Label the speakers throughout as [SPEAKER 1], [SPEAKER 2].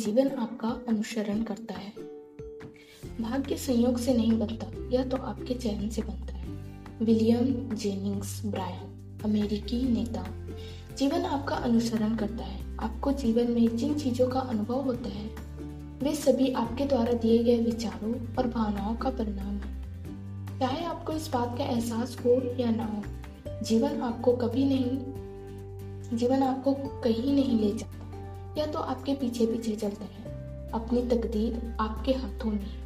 [SPEAKER 1] जीवन आपका अनुसरण करता है। भाग्य संयोग से नहीं बनता, यह तो आपके चयन से बनता है। विलियम जेनिंग्स ब्रायन, अमेरिकी नेता। जीवन आपका अनुसरण करता है। आपको जीवन में जिन चीज़ों का अनुभव होता है, वे सभी आपके द्वारा दिए गए विचारों और भावनाओं का परिणाम है। चाहे आपको इस बात का एहसास हो या ना हो, जीवन आपको कभी नहीं, जीवन आपको कहीं नहीं ले जाता। या तो आपके पीछे पीछे चलते हैं, अपनी तकदीर आपके हाथों में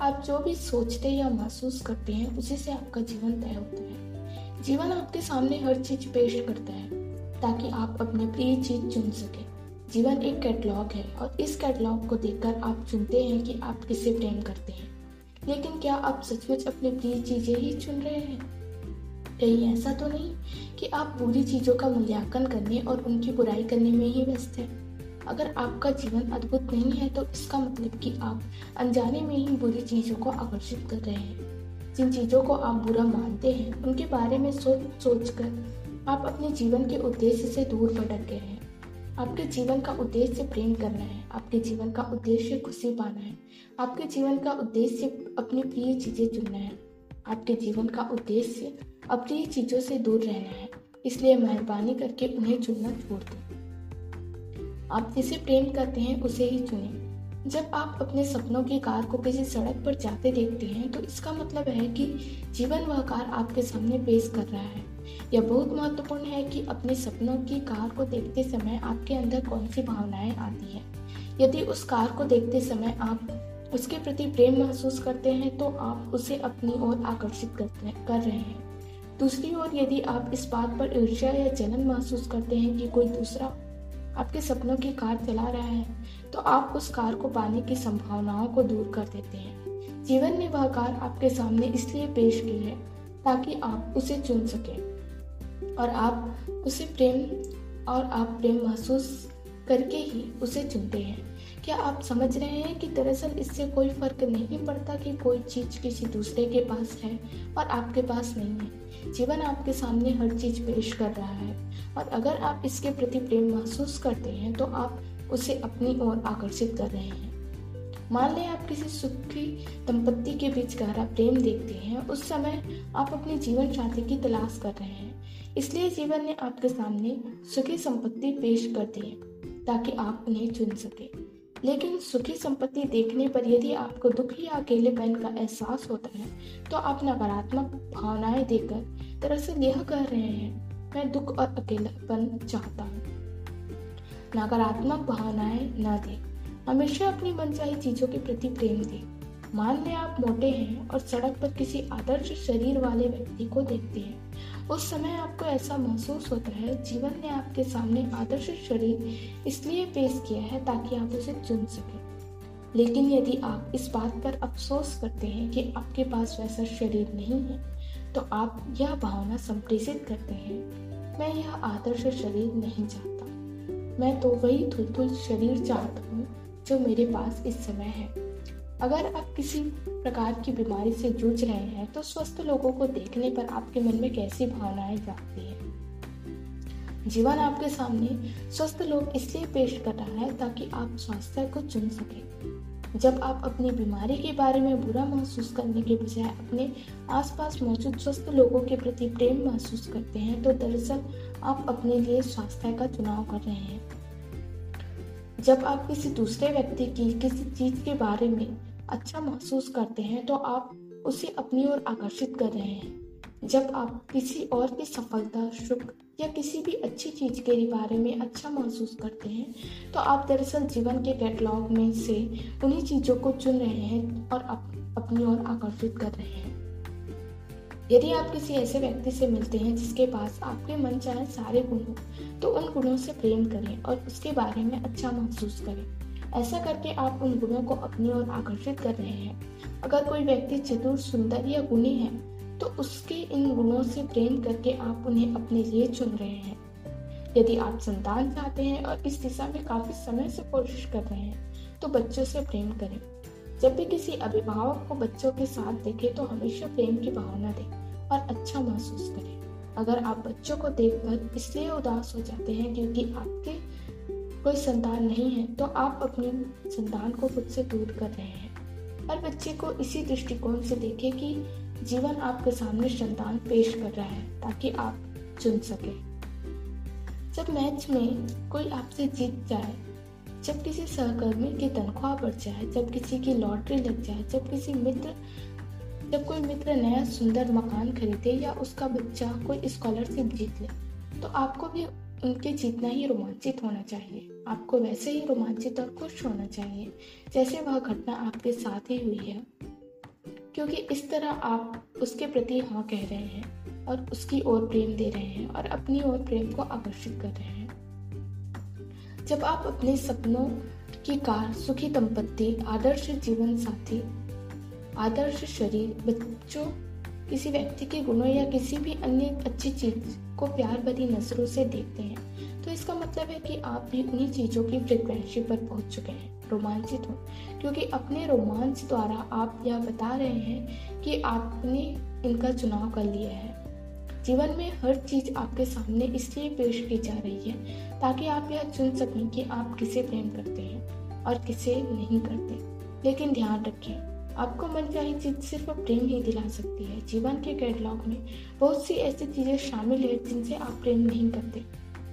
[SPEAKER 1] आप जो भी सोचते या महसूस करते हैं, उसी से आपका जीवन तय होता है। जीवन आपके सामने हर चीज़ पेश करता है, ताकि आप अपने प्रिय चीज़ चुन सके। जीवन एक कैटलॉग है और इस कैटलॉग को देखकर आप चुनते हैं कि आप किसे प्रेम करते हैं। लेकिन क्या आप सचमुच अपनी प्रिय चीज़ें ही चुन रहे हैं? कहीं ऐसा तो नहीं कि आप बुरी चीज़ों का मूल्यांकन करने और उनकी बुराई करने में ही व्यस्त हैं? अगर आपका जीवन अद्भुत नहीं है तो इसका मतलब कि आप अनजाने में ही बुरी चीज़ों को आकर्षित कर रहे हैं। जिन चीज़ों को आप बुरा मानते हैं, उनके बारे में सोच सोच कर आप अपने जीवन के उद्देश्य से दूर भटक गए हैं। आपके जीवन का उद्देश्य प्रेम करना है, आपके जीवन का उद्देश्य खुशी पाना है, आपके जीवन का उद्देश्य अपनी प्रिय चीज़ें चुनना है। आपके जीवन का उद्देश्य अप्रिय चीज़ों से दूर रहना है, इसलिए मेहरबानी करके उन्हें चुनना छोड़ दें। आप जिसे प्रेम करते हैं, उसे ही चुने। जब आप अपने सपनों की कार को किसी सड़क पर जाते देखते हैं तो इसका मतलब है कि जीवन वह कार आपके सामने पेश कर रहा है। यह बहुत महत्वपूर्ण है कि अपने सपनों की कार को देखते समय आपके अंदर कौन सी भावनाएँ आती हैं। यदि उस कार को देखते समय आप उसके प्रति प्रेम महसूस करते हैं तो आप उसे अपनी ओर आकर्षित करते कर रहे हैं। दूसरी ओर यदि आप इस बात पर ईर्ष्या या जलन महसूस करते हैं कि कोई दूसरा आपके सपनों की कार चला रहा है तो आप उस कार को पाने की संभावनाओं को दूर कर देते हैं। जीवन ने वह कार आपके सामने इसलिए पेश की है ताकि आप उसे चुन सकें और आप उसे प्रेम और आप प्रेम महसूस करके ही उसे चुनते हैं। क्या आप समझ रहे हैं कि दरअसल इससे कोई फ़र्क नहीं पड़ता कि कोई चीज़ किसी दूसरे के पास है और आपके पास नहीं है? जीवन आपके सामने हर चीज़ पेश कर रहा है। और अगर आप इसके प्रति प्रेम महसूस करते हैं तो आप उसे अपनी ओर आकर्षित कर रहे हैं। मान लें आप किसी सुखी दंपत्ति के बीच गहरा प्रेम देखते हैं। उस समय आप अपने जीवन साथी की तलाश कर रहे हैं। इसलिए जीवन ने आपके सामने सुखी संपत्ति पेश कर दी है, ताकि आप उन्हें चुन सके। लेकिन सुखी संपत्ति देखने पर यदि आपको दुख या अकेलेपन का एहसास होता है तो आप नकारात्मक भावनाएँ देकर दरअसल यह कह रहे हैं। मैं दुख और अकेलापन चाहता हूँ। नकारात्मक भावनाएँ न दे। हमेशा अपनी मनचाही चीज़ों के प्रति प्रेम दे। मान लें आप मोटे हैं और सड़क पर किसी आदर्श शरीर वाले व्यक्ति को देखते हैं। उस समय आपको ऐसा महसूस होता है, जीवन ने आपके सामने आदर्श शरीर इसलिए पेश किया है ताकि आप उसे चुन सकें। लेकिन यदि आप इस बात पर अफसोस करते हैं कि आपके पास वैसा शरीर नहीं है तो आप यह भावना संप्रेषित करते हैं, मैं यह आदर्श शरीर नहीं चाहता। मैं तो वही थुलथुल शरीर चाहता हूँ जो मेरे पास इस समय है। अगर आप किसी प्रकार की बीमारी से जूझ रहे हैं तो स्वस्थ लोगों को देखने पर आपके मन में कैसी भावनाएँ जागती है? जीवन आपके सामने स्वस्थ लोग इसलिए पेश कर रहा है ताकि आप स्वास्थ्य को चुन सके। जब आप अपनी बीमारी के बारे में बुरा महसूस करने के बजाय अपने आसपास मौजूद स्वस्थ लोगों के प्रति प्रेम महसूस करते हैं तो दरअसल आप अपने लिए स्वास्थ्य का चुनाव कर रहे हैं। जब आप किसी दूसरे व्यक्ति की किसी चीज़ के बारे में अच्छा महसूस करते हैं तो आप उसे अपनी ओर आकर्षित कर रहे हैं। जब आप किसी और की सफलता सुख या किसी भी अच्छी चीज़ के बारे में अच्छा महसूस करते हैं तो आप दरअसल जीवन के कैटलॉग में से उन्हीं चीज़ों को चुन रहे हैं और अप, अपनी ओर आकर्षित कर रहे हैं। यदि आप किसी ऐसे व्यक्ति से मिलते हैं जिसके पास आपके मन चाहे सारे गुण हो तो उन गुणों से प्रेम करें और उसके बारे में अच्छा महसूस करें। ऐसा करके आप उन गुणों को अपनी ओर आकर्षित कर रहे हैं। अगर कोई व्यक्ति चतुर, सुंदर या गुणी है तो उसके इन गुणों से प्रेम करके आप उन्हें अपने लिए चुन रहे हैं। यदि आप संतान चाहते हैं और इस दिशा में काफ़ी समय से कोशिश कर रहे हैं तो बच्चों से प्रेम करें। जब भी किसी अभिभावक को बच्चों के साथ देखे तो हमेशा प्रेम की भावना दें और अच्छा महसूस करें। अगर आप बच्चों को देखकर इसलिए उदास हो जाते हैं क्योंकि आपके कोई संतान नहीं है तो आप अपनी संतान को खुद से दूर कर रहे हैं। हर बच्चे को इसी दृष्टिकोण से देखें कि जीवन आपके सामने संतान पेश कर रहा है, ताकि आप चुन सके। जब मैच में कोई आपसे जीत जाए, जब किसी सहकर्मी की तनख्वाह बढ़ जाए, जब किसी की लॉटरी लग जाए, जब किसी मित्र, जब कोई मित्र नया सुंदर मकान खरीदे या उसका बच्चा कोई स्कॉलरशिप जीत ले तो आपको भी उनके जितना ही रोमांचित होना चाहिए। आपको वैसे ही रोमांचित और खुश होना चाहिए, जैसे वह घटना आपके साथ ही हुई है। क्योंकि इस तरह आप उसके प्रति हाँ कह रहे हैं और उसकी ओर प्रेम दे रहे हैं और अपनी ओर प्रेम को आकर्षित कर रहे हैं। जब आप अपने सपनों की कार, सुखी दंपत्ति, आदर्श जीवन साथी, आदर्श शरीर, बच्चों किसी व्यक्ति के गुणों या किसी भी अन्य अच्छी चीज़ को प्यार भरी नज़रों से देखते हैं तो इसका मतलब है कि आप भी उन्हीं चीज़ों की फ्रिक्वेंसी पर पहुँच चुके हैं, रोमांचित हो। क्योंकि अपने रोमांच द्वारा आप यह बता रहे हैं कि आपने इनका चुनाव कर लिया है। जीवन में हर चीज़ आपके सामने इसलिए पेश की जा रही है ताकि आप यह चुन सकें कि आप किसे प्रेम करते हैं और किसे नहीं करते। लेकिन ध्यान रखें आपको मन चाही चीज़ सिर्फ़ प्रेम ही दिला सकती है। जीवन के कैटलॉग में बहुत सी ऐसी चीज़ें शामिल है जिनसे आप प्रेम नहीं करते।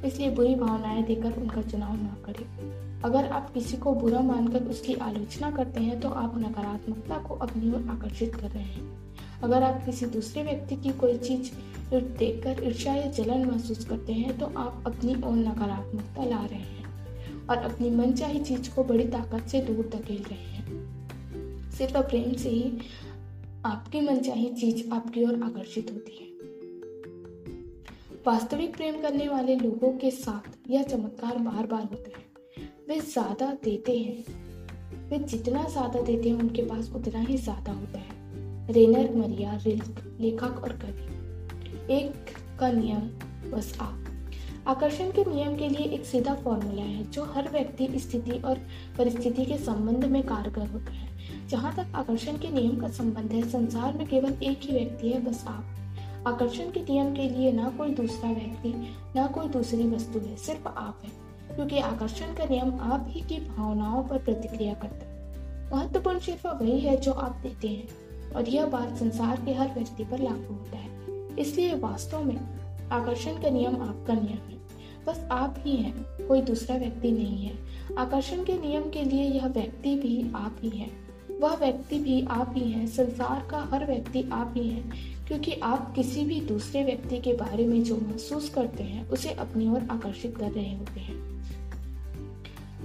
[SPEAKER 1] इसलिए बुरी भावनाएँ देकर उनका चुनाव ना करें। अगर आप किसी को बुरा मानकर उसकी आलोचना करते हैं तो आप नकारात्मकता को अपनी ओर आकर्षित कर रहे हैं। अगर आप किसी दूसरे व्यक्ति की कोई चीज़ देखकर ईर्षा या जलन महसूस करते हैं तो आप अपनी ओर नकारात्मकता ला रहे हैं और अपनी मनचाही चीज़ को बड़ी ताकत से दूर धकेल रहे हैं। सिर्फ़ प्रेम से ही आपकी मनचाही चीज़ आपकी ओर आकर्षित होती है। वास्तविक प्रेम करने वाले लोगों के साथ यह चमत्कार बार बार होते है। वे ज़्यादा देते हैं। वे जितना ज़्यादा देते हैं, उनके पास उतना ही ज़्यादा होता है। रेनर, मरिया रिल्क लेखक और कवि। एक का नियम, बस आप आकर्षण के नियम के लिए एक सीधा फॉर्मूला है, जो हर व्यक्ति, स्थिति और परिस्थिति के संबंध में कारगर होता है। जहाँ तक आकर्षण के नियम का संबंध है, संसार में केवल एक ही व्यक्ति है, बस आप। आकर्षण के नियम के लिए ना कोई दूसरा व्यक्ति, ना कोई दूसरी वस्तु है, सिर्फ़ आप है। क्योंकि आकर्षण का नियम आप ही की भावनाओं पर प्रतिक्रिया करता है। महत्वपूर्ण सिर्फ़ वही है जो आप देते हैं, और यह बात संसार के हर व्यक्ति पर लागू होता है। इसलिए वास्तव में आकर्षण का नियम आपका नियम है, बस आप ही हैं, कोई दूसरा व्यक्ति नहीं है। आकर्षण के नियम के लिए यह व्यक्ति भी आप ही है। वह व्यक्ति भी आप ही हैं, संसार का हर व्यक्ति आप ही है, क्योंकि आप किसी भी दूसरे व्यक्ति के बारे में जो महसूस करते हैं, उसे अपनी ओर आकर्षित कर रहे होते हैं।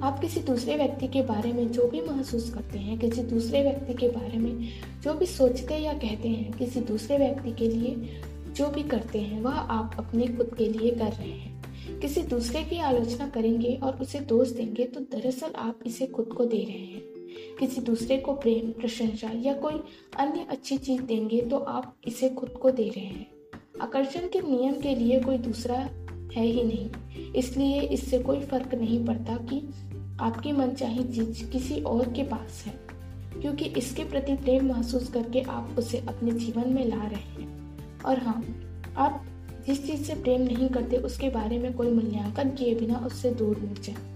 [SPEAKER 1] आप किसी दूसरे व्यक्ति के बारे में जो भी महसूस करते हैं, किसी दूसरे व्यक्ति के बारे में जो भी सोचते या कहते हैं, किसी दूसरे व्यक्ति के लिए जो भी करते हैं, वह आप अपने खुद के लिए कर रहे हैं। किसी दूसरे की आलोचना करेंगे और उसे दोष देंगे तो दरअसल आप इसे खुद को दे रहे हैं। किसी दूसरे को प्रेम, प्रशंसा या कोई अन्य अच्छी चीज़ देंगे तो आप इसे खुद को दे रहे हैं। आकर्षण के नियम के लिए कोई दूसरा है ही नहीं। इसलिए इससे कोई फ़र्क नहीं पड़ता कि आपकी मनचाही चीज़ किसी और के पास है, क्योंकि इसके प्रति प्रेम महसूस करके आप उसे अपने जीवन में ला रहे हैं। और हाँ आप जिस चीज़ से प्रेम नहीं करते उसके बारे में कोई मूल्यांकन किए बिना उससे दूर हो जाए।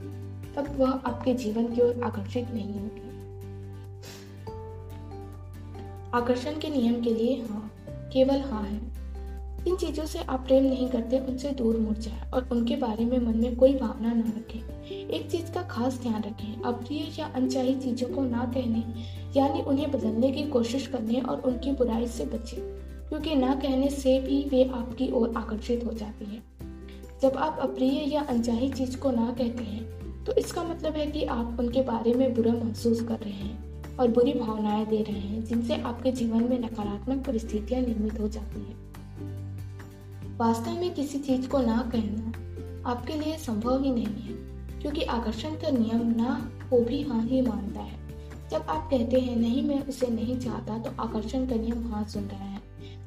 [SPEAKER 1] तब वह आपके जीवन की ओर आकर्षित नहीं होगी आकर्षण के नियम के लिए हाँ केवल हाँ है। इन चीज़ों से आप प्रेम नहीं करते, उनसे दूर मुड़ जाए और उनके बारे में मन में कोई भावना न रखें। एक चीज़ का खास ध्यान रखें, अप्रिय या अनचाही चीज़ों को ना कहने, यानी उन्हें बदलने की कोशिश करने और उनकी बुराई से बचें, क्योंकि ना कहने से भी वे आपकी ओर आकर्षित हो जाती है। जब आप अप्रिय या अनचाही चीज़ को ना कहते हैं तो इसका मतलब है कि आप उनके बारे में बुरा महसूस कर रहे हैं और बुरी भावनाएँ दे रहे हैं, जिनसे आपके जीवन में नकारात्मक परिस्थितियाँ निर्मित हो जाती हैं। वास्तव में किसी चीज़ को ना कहना आपके लिए संभव ही नहीं है, क्योंकि आकर्षण का नियम ना हो भी हाँ ही मानता है। जब आप कहते हैं, नहीं, मैं उसे नहीं चाहता तो आकर्षण का नियम हाँ सुन रहा है।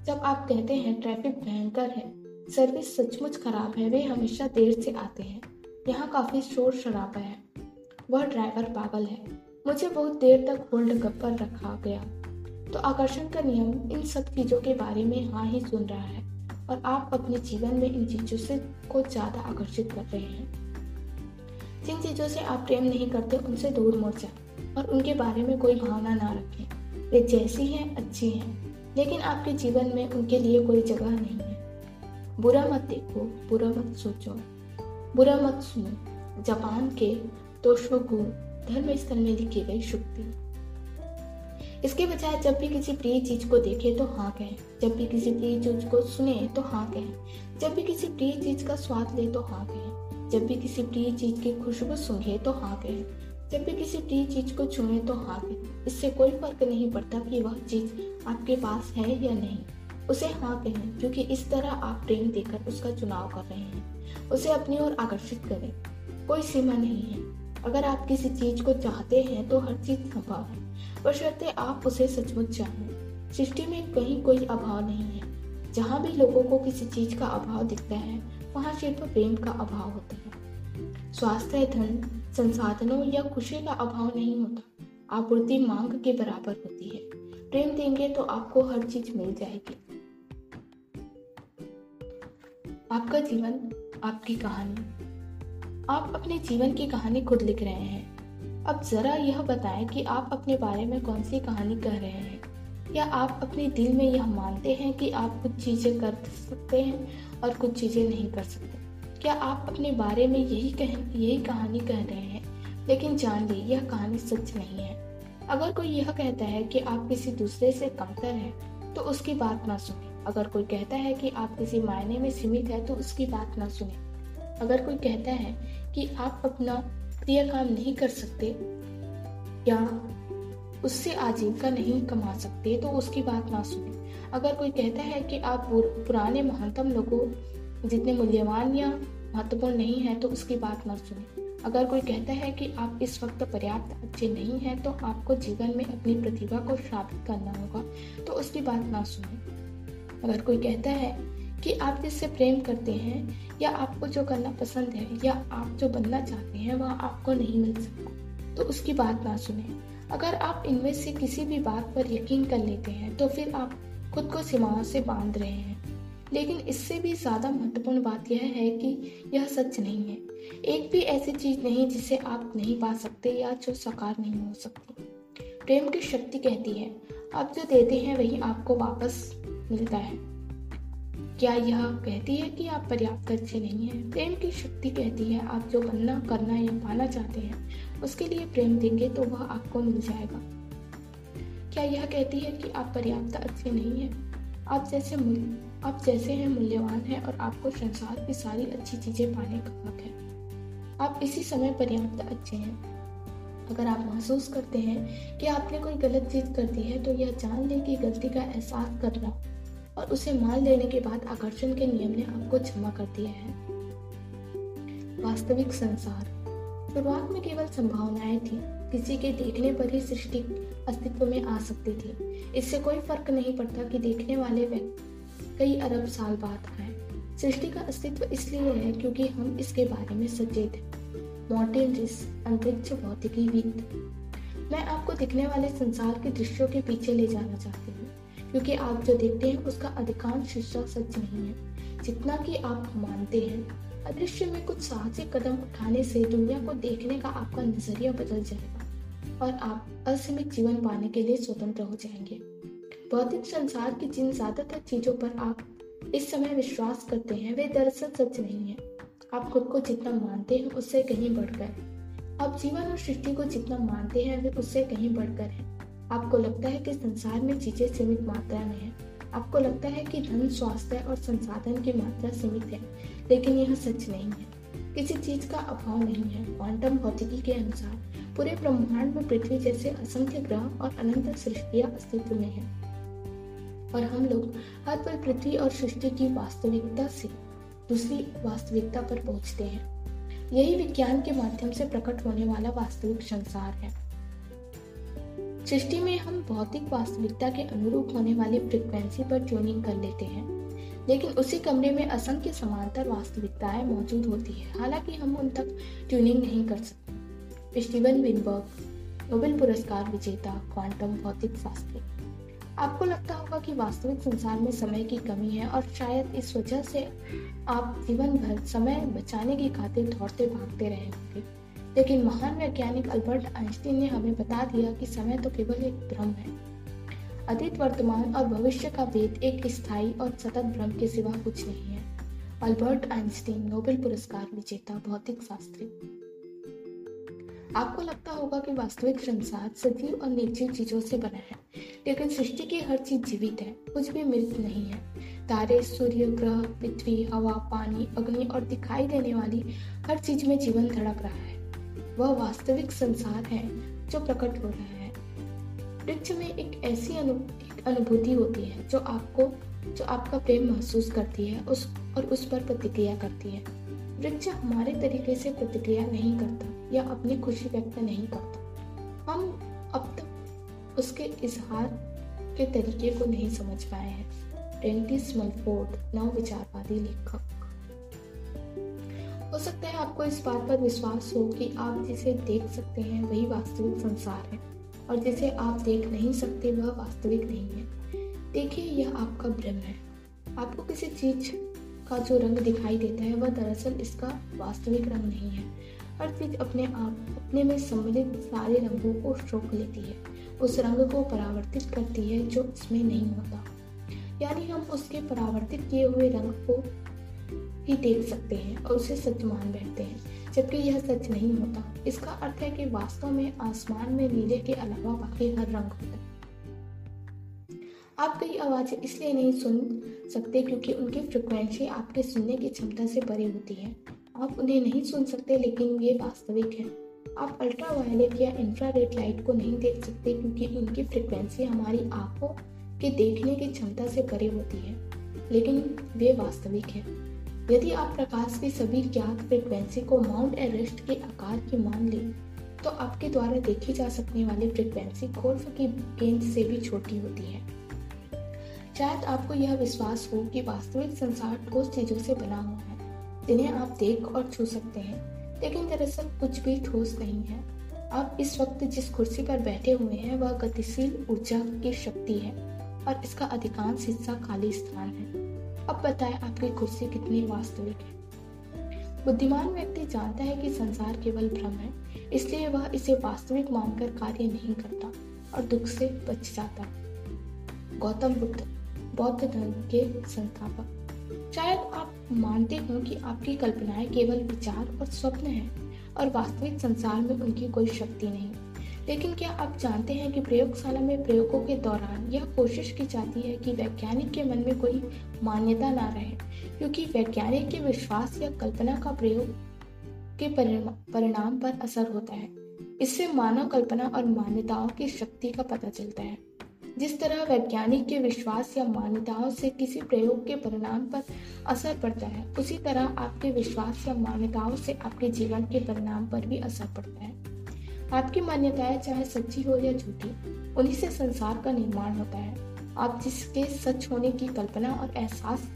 [SPEAKER 1] जब आप कहते हैं, ट्रैफ़िक भयंकर है, सर्विस सचमुच खराब है, वे हमेशा देर से आते हैं यहाँ काफ़ी शोर शराबा है। वह ड्राइवर पागल है। मुझे बहुत देर तक होल्ड पर रखा गया। तो आकर्षण का नियम इन सब चीज़ों के बारे में हाँ ही सुन रहा है और आप अपने जीवन में इन चीज़ों से को ज़्यादा आकर्षित कर रहे हैं। जिन चीज़ों से आप प्रेम नहीं करते, उनसे दूर मुड़ जाए और उनके बारे में कोई भावना ना रखें। वे जैसी हैं, अच्छी हैं, लेकिन आपके जीवन में उनके लिए कोई जगह नहीं है। बुरा मत देखो, बुरा मत सोचो। बुरा मत सुनो जापान के तोशोगु धर्म स्थल में लिखी गई शुक्ति। इसके बजाय जब भी किसी प्रिय चीज़ को देखे तो हाँ कहें। जब भी किसी प्रिय चीज़ को सुने तो हाँ कहें। जब भी किसी प्रिय चीज़ का स्वाद ले तो हाँ कहें। जब भी किसी प्रिय चीज़ की खुशबू सूंघे तो हाँ कहें। जब भी किसी प्रिय चीज़ को छुए तो हाँ कहें। इससे कोई फ़र्क नहीं पड़ता कि वह चीज़ आपके पास है या नहीं। उसे हाँ कहें, क्योंकि इस तरह आप प्रेम देकर उसका चुनाव कर रहे हैं। उसे अपनी ओर आकर्षित करें। कोई सीमा नहीं है। अगर आप किसी चीज़ को चाहते हैं तो हर चीज़ संभव है। बशर्ते आप उसे सचमुच चाहें। सृष्टि में कहीं कोई अभाव नहीं है। जहाँ भी लोगों को किसी चीज़ का अभाव दिखता है, वहाँ सिर्फ़ प्रेम का अभाव होता है। स्वास्थ्य, धन, संसाधनों या खुशी का अभाव नहीं होता। आपूर्ति मांग के बराबर होती है। प्रेम देंगे तो आपको हर चीज़ मिल जाएगी। आपका जीवन आपकी कहानी। आप अपने जीवन की कहानी खुद लिख रहे हैं। अब जरा यह बताएँ कि आप अपने बारे में कौन सी कहानी कह रहे हैं? या आप अपने दिल में यह मानते हैं कि आप कुछ चीज़ें कर सकते हैं और कुछ चीज़ें नहीं कर सकते? क्या आप अपने बारे में यही कह, यही कहानी कह रहे हैं? लेकिन जान ली, यह कहानी सच नहीं है। अगर कोई यह कहता है कि आप किसी दूसरे से कमतर हैं तो उसकी बात ना सुने। अगर कोई कहता है कि आप किसी मायने में सीमित है तो उसकी बात ना सुने। अगर कोई कहता है कि आप अपना प्रिय काम नहीं कर सकते या उससे आजीविका नहीं कमा सकते तो उसकी बात ना सुने। अगर कोई कहता है कि आप पुराने महत्तम लोगों, जितने मूल्यवान या महत्वपूर्ण नहीं है तो उसकी बात ना सुने। अगर कोई कहता है कि आप इस वक्त पर्याप्त अच्छे नहीं हैं तो आपको जीवन में अपनी प्रतिभा को साबित करना होगा तो उसकी बात ना सुने। अगर कोई कहता है कि आप जिससे प्रेम करते हैं या आपको जो करना पसंद है या आप जो बनना चाहते हैं, वह आपको नहीं मिल सकता। तो उसकी बात ना सुने। अगर आप इनमें से किसी भी बात पर यकीन कर लेते हैं तो फिर आप खुद को सीमाओं से बाँध रहे हैं। लेकिन इससे भी ज़्यादा महत्वपूर्ण बात यह है कि यह सच नहीं है। एक भी ऐसी चीज़ नहीं जिसे आप नहीं पा सकते या जो साकार नहीं हो सकती। प्रेम की शक्ति कहती है, आप जो देते हैं वही आपको वापस मिलता है। क्या यह कहती है कि आप पर्याप्त अच्छे नहीं हैं? प्रेम की शक्ति कहती है, आप जो बनना करना या पाना चाहते हैं, उसके लिए प्रेम देंगे तो वह आपको मिल जाएगा। क्या यह कहती है कि आप पर्याप्त अच्छे नहीं हैं? आप जैसे आप जैसे हैं मूल्यवान हैं और आपको संसार की सारी अच्छी चीज़ें पाने का हक है। आप इसी समय पर्याप्त अच्छे हैं। अगर आप महसूस करते हैं कि आपने कोई गलत चीज़ कर दी है तो यह जान लें कि गलती का एहसास करना और उसे मान लेने के बाद आकर्षण के नियम ने आपको क्षमा कर दिया है। वास्तविक संसार। शुरुआत में केवल संभावनाएँ थी। किसी के देखने पर ही सृष्टि अस्तित्व में आ सकती थी। इससे कोई फ़र्क नहीं पड़ता कि देखने वाले व्यक्ति कई अरब साल बाद आए। सृष्टि का अस्तित्व इसलिए है क्योंकि हम इसके बारे में सचेत हैं। मॉर्टिन अंतरिक्ष भौतिकी वित्त। मैं आपको दिखने वाले संसार के दृश्यों के पीछे ले जाना चाहती हूँ। क्योंकि आप जो देखते हैं, उसका अधिकांश हिस्सा सच नहीं है। जितना कि आप मानते हैं। अदृश्य में कुछ साहसिक कदम उठाने से दुनिया को देखने का आपका नज़रिया बदल जाएगा और आप असीमित जीवन पाने के लिए स्वतंत्र हो जाएँगे। भौतिक संसार की जिन ज़्यादातर चीज़ों पर आप इस समय विश्वास करते हैं, वे दरअसल सच नहीं है। आप खुद को जितना मानते हैं, उससे कहीं बढ़कर। आप जीवन और सृष्टि को जितना मानते हैं, वे उससे कहीं बढ़कर है। आपको लगता है कि संसार में चीज़ें सीमित मात्रा में है? आपको लगता है कि धन, स्वास्थ्य और संसाधन की मात्रा सीमित है, लेकिन यह सच नहीं है। किसी चीज़ का अभाव नहीं है। क्वांटम भौतिकी के अनुसार पूरे ब्रह्मांड में पृथ्वी जैसे असंख्य ग्रह और अनंत सृष्टिया अस्तित्व में है। और हम लोग हर पल पृथ्वी और सृष्टि की वास्तविकता से दूसरी वास्तविकता पर पहुँचते हैं। यही विज्ञान के माध्यम से प्रकट होने वाला वास्तविक संसार है। सृष्टि में हम भौतिक वास्तविकता के अनुरूप होने वाली फ्रिक्वेंसी पर ट्यूनिंग कर लेते हैं, लेकिन उसी कमरे में असंख्य समांतर वास्तविकताएँ मौजूद होती है। हालाँकि हम उन तक ट्यूनिंग नहीं कर सकते। स्टीवन विनबर्ग, नोबेल पुरस्कार विजेता क्वांटम भौतिक शास्त्री। आपको लगता होगा कि वास्तविक संसार में समय की कमी है और शायद इस वजह से आप जीवन भर समय बचाने की खातिर दौड़ते भागते रहे होंगे। लेकिन महान वैज्ञानिक अल्बर्ट आइंस्टीन ने हमें बता दिया कि समय तो केवल एक भ्रम है। अतीत, वर्तमान और भविष्य का भेद एक स्थायी और सतत भ्रम के सिवा कुछ नहीं है। अल्बर्ट आइंस्टीन, नोबेल पुरस्कार विजेता, भौतिक शास्त्री। आपको लगता होगा कि वास्तविक संसार सजीव और निर्जीव चीज़ों से बना है, लेकिन सृष्टि की हर चीज़ जीवित है, कुछ भी मृत नहीं है। तारे, सूर्य, ग्रह, पृथ्वी, हवा, पानी, अग्नि और दिखाई देने वाली हर चीज़ में जीवन धड़क रहा है। वह वास्तविक संसार है जो प्रकट हो रहा है। वृक्ष में एक ऐसी अनुभूति होती है जो आपको, जो आपका प्रेम महसूस करती है, उस, और उस पर प्रतिक्रिया करती है। वृक्ष हमारे तरीके से प्रतिक्रिया नहीं करता या अपनी खुशी व्यक्त नहीं करता। हम अब तक उसके इजहार के तरीके को नहीं समझ पाए हैं। डेंटिस मलफोर्ड नव विचारवादी लेखक। सकता है आपको इस बात पर विश्वास हो कि आप जिसे देख सकते हैं वही वास्तविक संसार है। और जिसे आप देख नहीं सकते, वह वास्तविक नहीं है। देखिए, यह आपका भ्रम है। आपको किसी चीज़ का जो रंग दिखाई देता है, वह दरअसल इसका वास्तविक रंग नहीं है। हर चीज़ अपने आप, अपने में सम्मिलित सारे रंगों को सोख लेती है। उस रंग को परावर्तित करती है जो उसमें नहीं होता। यानी हम उसके परावर्तित किए हुए रंग को ही देख सकते हैं और उसे सच मान बैठते हैं, जबकि यह सच नहीं होता। इसका अर्थ है कि वास्तव में आसमान में नीले के अलावा बाकी हर रंग होता है। आप कई आवाज़ें इसलिए नहीं सुन सकते क्योंकि उनकी फ्रिक्वेंसी आपके सुनने की क्षमता से परे होती है। आप उन्हें नहीं सुन सकते, लेकिन ये वास्तविक है। आप अल्ट्रा वायलेट या इंफ्रारेड लाइट को नहीं देख सकते क्योंकि उनकी फ्रिक्वेंसी हमारी आँखों के देखने की क्षमता से परे होती है, लेकिन वे वास्तविक है। यदि आप प्रकाश की सभी ज्ञात फ्रिक्वेंसी को माउंट एवरेस्ट के आकार की मान लें तो आपके द्वारा देखी जा सकने वाली फ्रिक्वेंसी गोल्फ की गेंद से भी छोटी होती है। शायद आपको यह विश्वास हो कि वास्तविक संसार ठोस चीज़ों से बना हुआ है, जिन्हें आप देख और छू सकते हैं, लेकिन दरअसल कुछ भी ठोस नहीं है। आप इस वक्त जिस कुर्सी पर बैठे हुए हैं, वह गतिशील ऊर्जा की शक्ति है और इसका अधिकांश हिस्सा खाली स्थान है। अब बताएँ आपकी कुर्सी कितनी वास्तविक है। बुद्धिमान व्यक्ति जानता है कि संसार केवल भ्रम है, इसलिए वह इसे वास्तविक मानकर कार्य नहीं करता और दुख से बच जाता। गौतम बुद्ध, बौद्ध धर्म के संस्थापक। शायद आप मानते हो कि आपकी कल्पनाएँ केवल विचार और स्वप्न हैं और वास्तविक संसार में उनकी कोई शक्ति नहीं। लेकिन क्या आप जानते हैं कि प्रयोगशाला में प्रयोगों के दौरान यह कोशिश की जाती है कि वैज्ञानिक के मन में कोई मान्यता ना रहे, क्योंकि वैज्ञानिक के विश्वास या कल्पना का प्रयोग के परिणाम पर असर होता है। इससे मानव कल्पना और मान्यताओं की शक्ति का पता चलता है। जिस तरह वैज्ञानिक के विश्वास या मान्यताओं से किसी प्रयोग के परिणाम पर असर पड़ता है, उसी तरह आपके विश्वास या मान्यताओं से आपके जीवन के परिणाम पर भी असर पड़ता है। आपकी मान्यताएँ, चाहे सच्ची हो या झूठी, उन्हीं से संसार का निर्माण होता है। आप जिसके सच होने की कल्पना और एहसास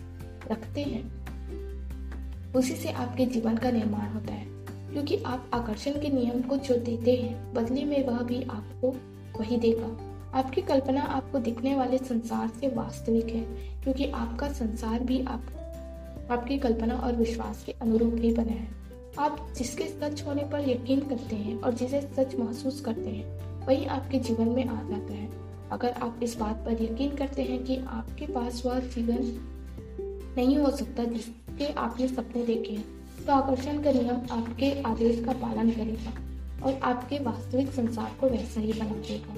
[SPEAKER 1] रखते हैं, उसी से आपके जीवन का निर्माण होता है। क्योंकि आप आकर्षण के नियम को जो देते हैं, बदले में वह भी आपको वही देगा। आपकी कल्पना आपको दिखने वाले संसार से वास्तविक है, क्योंकि आपका संसार भी आप, आपकी कल्पना और विश्वास के अनुरूप ही बना है। आप जिसके सच होने पर यकीन करते हैं और जिसे सच महसूस करते हैं, वही आपके जीवन में आ जाता है। अगर आप इस बात पर यकीन करते हैं कि आपके पास वह जीवन नहीं हो सकता जिसके आपने सपने देखे हैं तो आकर्षण का नियम आपके आदेश का पालन करेगा और आपके वास्तविक संसार को वैसा ही बना देगा।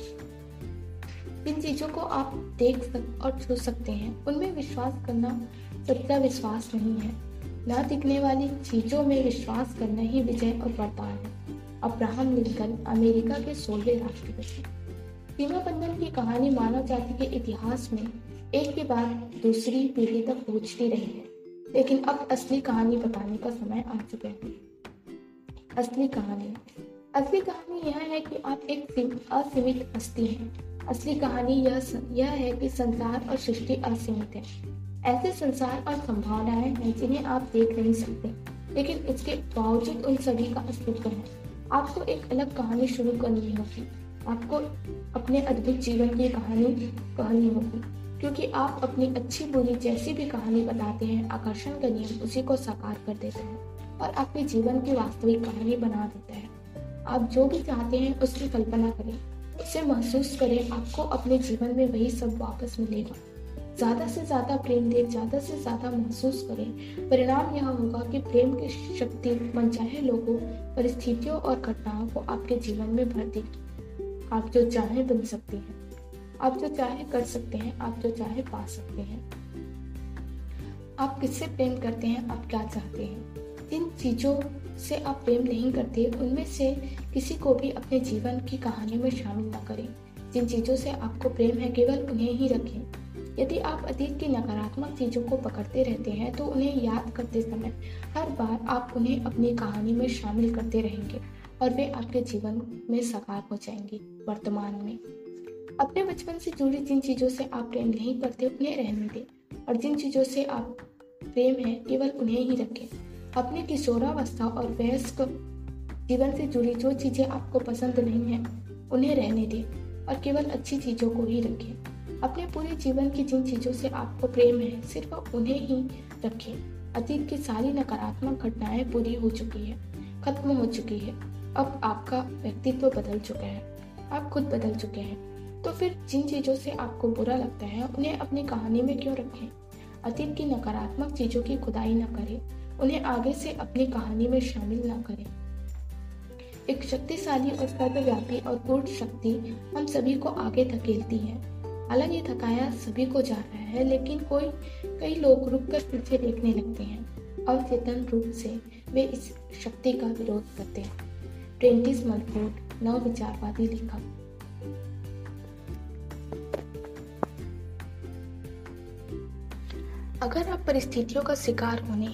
[SPEAKER 1] जिन चीज़ों को आप देख सक और छू सकते हैं, उनमें विश्वास करना सच्चा विश्वास नहीं है। न दिखने वाली चीज़ों में विश्वास करना ही विजय और वरदान है। अब्राहम लिंकन, अमेरिका के सोलहवें राष्ट्रपति। सीमा बंधन की कहानी मानव जाति के इतिहास में एक के बाद दूसरी पीढ़ी तक पहुँचती रही है। लेकिन अब असली कहानी बताने का समय आ चुका है। असली कहानी। असली कहानी यह है कि आप एक असीमित हस्ती हैं। असली कहानी यह यह है कि संसार और सृष्टि असीमित है। ऐसे संसार और संभावनाएँ हैं जिन्हें आप देख नहीं सकते, लेकिन इसके बावजूद उन सभी का अस्तित्व है। आपको एक अलग कहानी शुरू करनी होगी। आपको अपने अद्भुत जीवन की कहानी कहनी होगी, क्योंकि आप अपनी अच्छी बुरी जैसी भी कहानी बताते हैं, आकर्षण का नियम उसी को साकार कर देता है और आपके जीवन की वास्तविक कहानी बना देता है। आप जो भी चाहते हैं, उसकी कल्पना करें। उसे महसूस करें, आपको अपने जीवन में वही सब वापस मिलेगा। ज़्यादा से ज़्यादा प्रेम दें, ज़्यादा से ज़्यादा महसूस करें। परिणाम यह होगा कि प्रेम की शक्ति मनचाहे लोगों, परिस्थितियों और घटनाओं को आपके जीवन में भर देगी। आप जो चाहे बन सकते हैं। आप जो चाहे कर सकते हैं, आप जो चाहे पा सकते हैं। आप किससे प्रेम करते हैं, आप क्या चाहते हैं? जिन चीज़ों से आप प्रेम नहीं करते, उनमें से किसी को भी अपने जीवन की कहानी में शामिल न करें। जिन चीज़ों से आपको प्रेम है, केवल उन्हें ही रखें। यदि आप अतीत की नकारात्मक चीज़ों को पकड़ते रहते हैं तो उन्हें याद करते समय हर बार आप उन्हें अपनी कहानी में शामिल करते रहेंगे और वे आपके जीवन में साकार हो जाएँगी वर्तमान में। अपने बचपन से जुड़ी जिन चीज़ों से आप प्रेम नहीं करते, उन्हें रहने दें और जिन चीज़ों से आप प्रेम है, केवल उन्हें ही रखें। अपने किशोरावस्था और वयस्क जीवन से जुड़ी जो चीज़ें आपको पसंद नहीं है, उन्हें रहने दें और केवल अच्छी चीज़ों को ही रखें। अपने पूरे जीवन की जिन चीज़ों से आपको प्रेम है, सिर्फ़ उन्हें ही रखें। अतीत की सारी नकारात्मक घटनाएँ पूरी हो चुकी है, खत्म हो चुकी है। अब आपका व्यक्तित्व बदल चुका है, आप खुद बदल चुके हैं। तो फिर जिन चीज़ों से आपको बुरा लगता है, उन्हें अपनी कहानी में क्यों रखें? अतीत की नकारात्मक चीज़ों की खुदाई न करें, उन्हें आगे से अपनी कहानी में शामिल न करें। एक शक्तिशाली और सर्वव्यापी और पूर्ण शक्ति हम सभी को आगे धकेलती है। हालाँकि थकाया सभी को जा रहा है, लेकिन कोई, कई लोग रुक कर पीछे देखने लगते हैं अवचेतन रूप से वे इस शक्ति का विरोध करते हैं। प्रेंटिस मलफोर्ड नव विचारवादी लेखक। अगर आप परिस्थितियों का शिकार होने,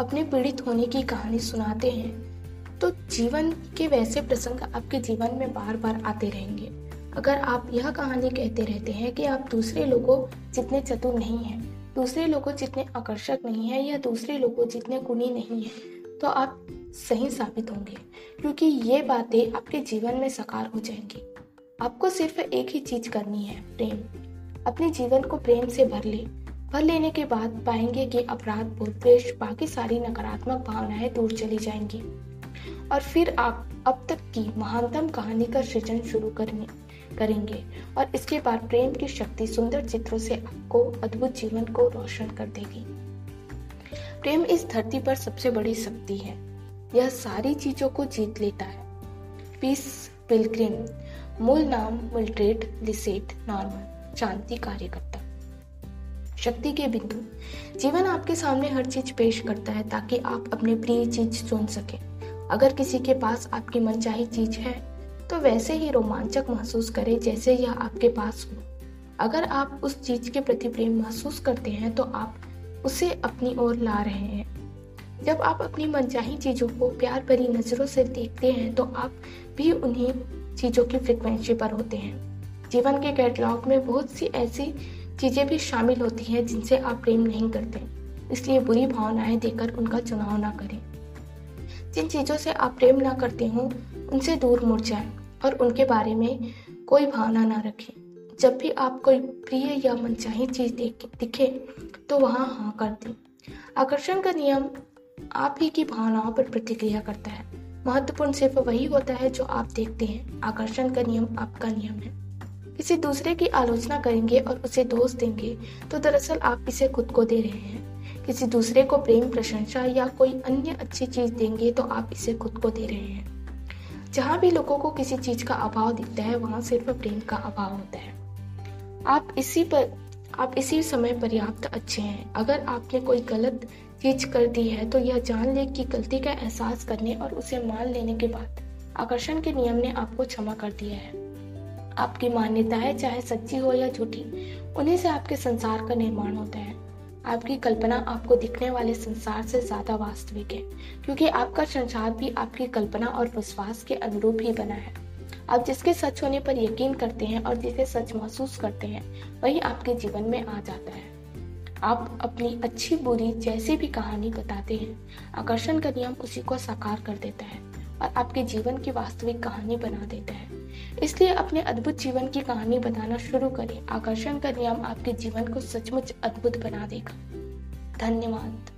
[SPEAKER 1] अपने पीड़ित होने की कहानी सुनाते हैं तो जीवन के वैसे प्रसंग आपके जीवन में बार बार आते रहेंगे। अगर आप यह कहानी कहते रहते हैं कि आप दूसरे लोगों जितने चतुर नहीं हैं, दूसरे लोगों जितने आकर्षक नहीं है या दूसरे लोगों जितने गुणी नहीं है तो आप सही साबित होंगे, क्योंकि ये बातें आपके जीवन में साकार हो जाएँगी। आपको सिर्फ़ एक ही चीज़ करनी है, प्रेम। अपने जीवन को प्रेम से भर ले। भर लेने के बाद पाएँगे कि अपराध बोध बाकी सारी नकारात्मक भावनाएँ दूर चली जाएँगी। और फिर आप अब तक की महानतम कहानी का सृजन शुरू करने करेंगे। और इसके बाद प्रेम की शक्ति सुंदर चित्रों से आपको अद्भुत जीवन को रोशन कर देगी। प्रेम इस धरती पर सबसे बड़ी शक्ति है। यह सारी चीज़ों को जीत लेता है। पीस पिलग्रिम, मूल नाम मिल्ट्रेड लिसेट नॉर्मल शांति कार्यकर्ता। शक्ति के बिंदु, जीवन आपके सामने हर चीज़ पेश करता है ताकि आप अपने प्रिय चीज़ चुन सके। अगर किसी के पास आपकी मनचाही चीज़ है तो वैसे ही रोमांचक महसूस करें जैसे यह आपके पास हो। अगर आप उस चीज़ के प्रति प्रेम महसूस करते हैं तो आप उसे अपनी ओर ला रहे हैं। जब आप अपनी मनचाही चीज़ों को प्यार भरी नज़रों से देखते हैं तो आप भी उन्हीं चीज़ों की फ्रिक्वेंसी पर होते हैं। जीवन के कैटलॉग में बहुत सी ऐसी चीज़ें भी शामिल होती हैं जिनसे आप प्रेम नहीं करते। इसलिए बुरी भावनाएँ देकर उनका चुनाव ना करें। जिन चीज़ों से आप प्रेम ना करते हो उनसे दूर मुड़ जाएँ और उनके बारे में कोई भावना ना रखें। जब भी आप कोई प्रिय या मनचाही चीज़ दिखे तो वहाँ हाँ कर दें। आकर्षण का नियम आप ही की भावनाओं पर प्रतिक्रिया करता है। महत्वपूर्ण सिर्फ़ वही होता है जो आप देखते हैं। आकर्षण का नियम आपका नियम है। किसी दूसरे की आलोचना करेंगे और उसे दोष देंगे तो दरअसल आप इसे खुद को दे रहे हैं। किसी दूसरे को प्रेम, प्रशंसा या कोई अन्य अच्छी चीज़ देंगे तो आप इसे खुद को दे रहे हैं। जहाँ भी लोगों को किसी चीज़ का अभाव दिखता है, वहाँ सिर्फ़ प्रेम का अभाव होता है। आप इसी पर, आप इसी समय पर्याप्त अच्छे हैं। अगर आपने कोई गलत चीज़ कर दी है तो यह जान ले कि गलती का एहसास करने और उसे मान लेने के बाद आकर्षण के नियम ने आपको क्षमा कर दिया है। आपकी मान्यताएँ, चाहे सच्ची हो या झूठी, उन्हीं से आपके संसार का निर्माण होता है। आपकी कल्पना आपको दिखने वाले संसार से ज़्यादा वास्तविक है, क्योंकि आपका संसार भी आपकी कल्पना और विश्वास के अनुरूप ही बना है। आप जिसके सच होने पर यकीन करते हैं और जिसे सच महसूस करते हैं, वही आपके जीवन में आ जाता है। आप अपनी अच्छी बुरी जैसी भी कहानी बताते हैं, आकर्षण का नियम उसी को साकार कर देता है और आपके जीवन की वास्तविक कहानी बना देता है। इसलिए अपने अद्भुत जीवन की कहानी बताना शुरू करें। आकर्षण का नियम आपके जीवन को सचमुच अद्भुत बना देगा। धन्यवाद।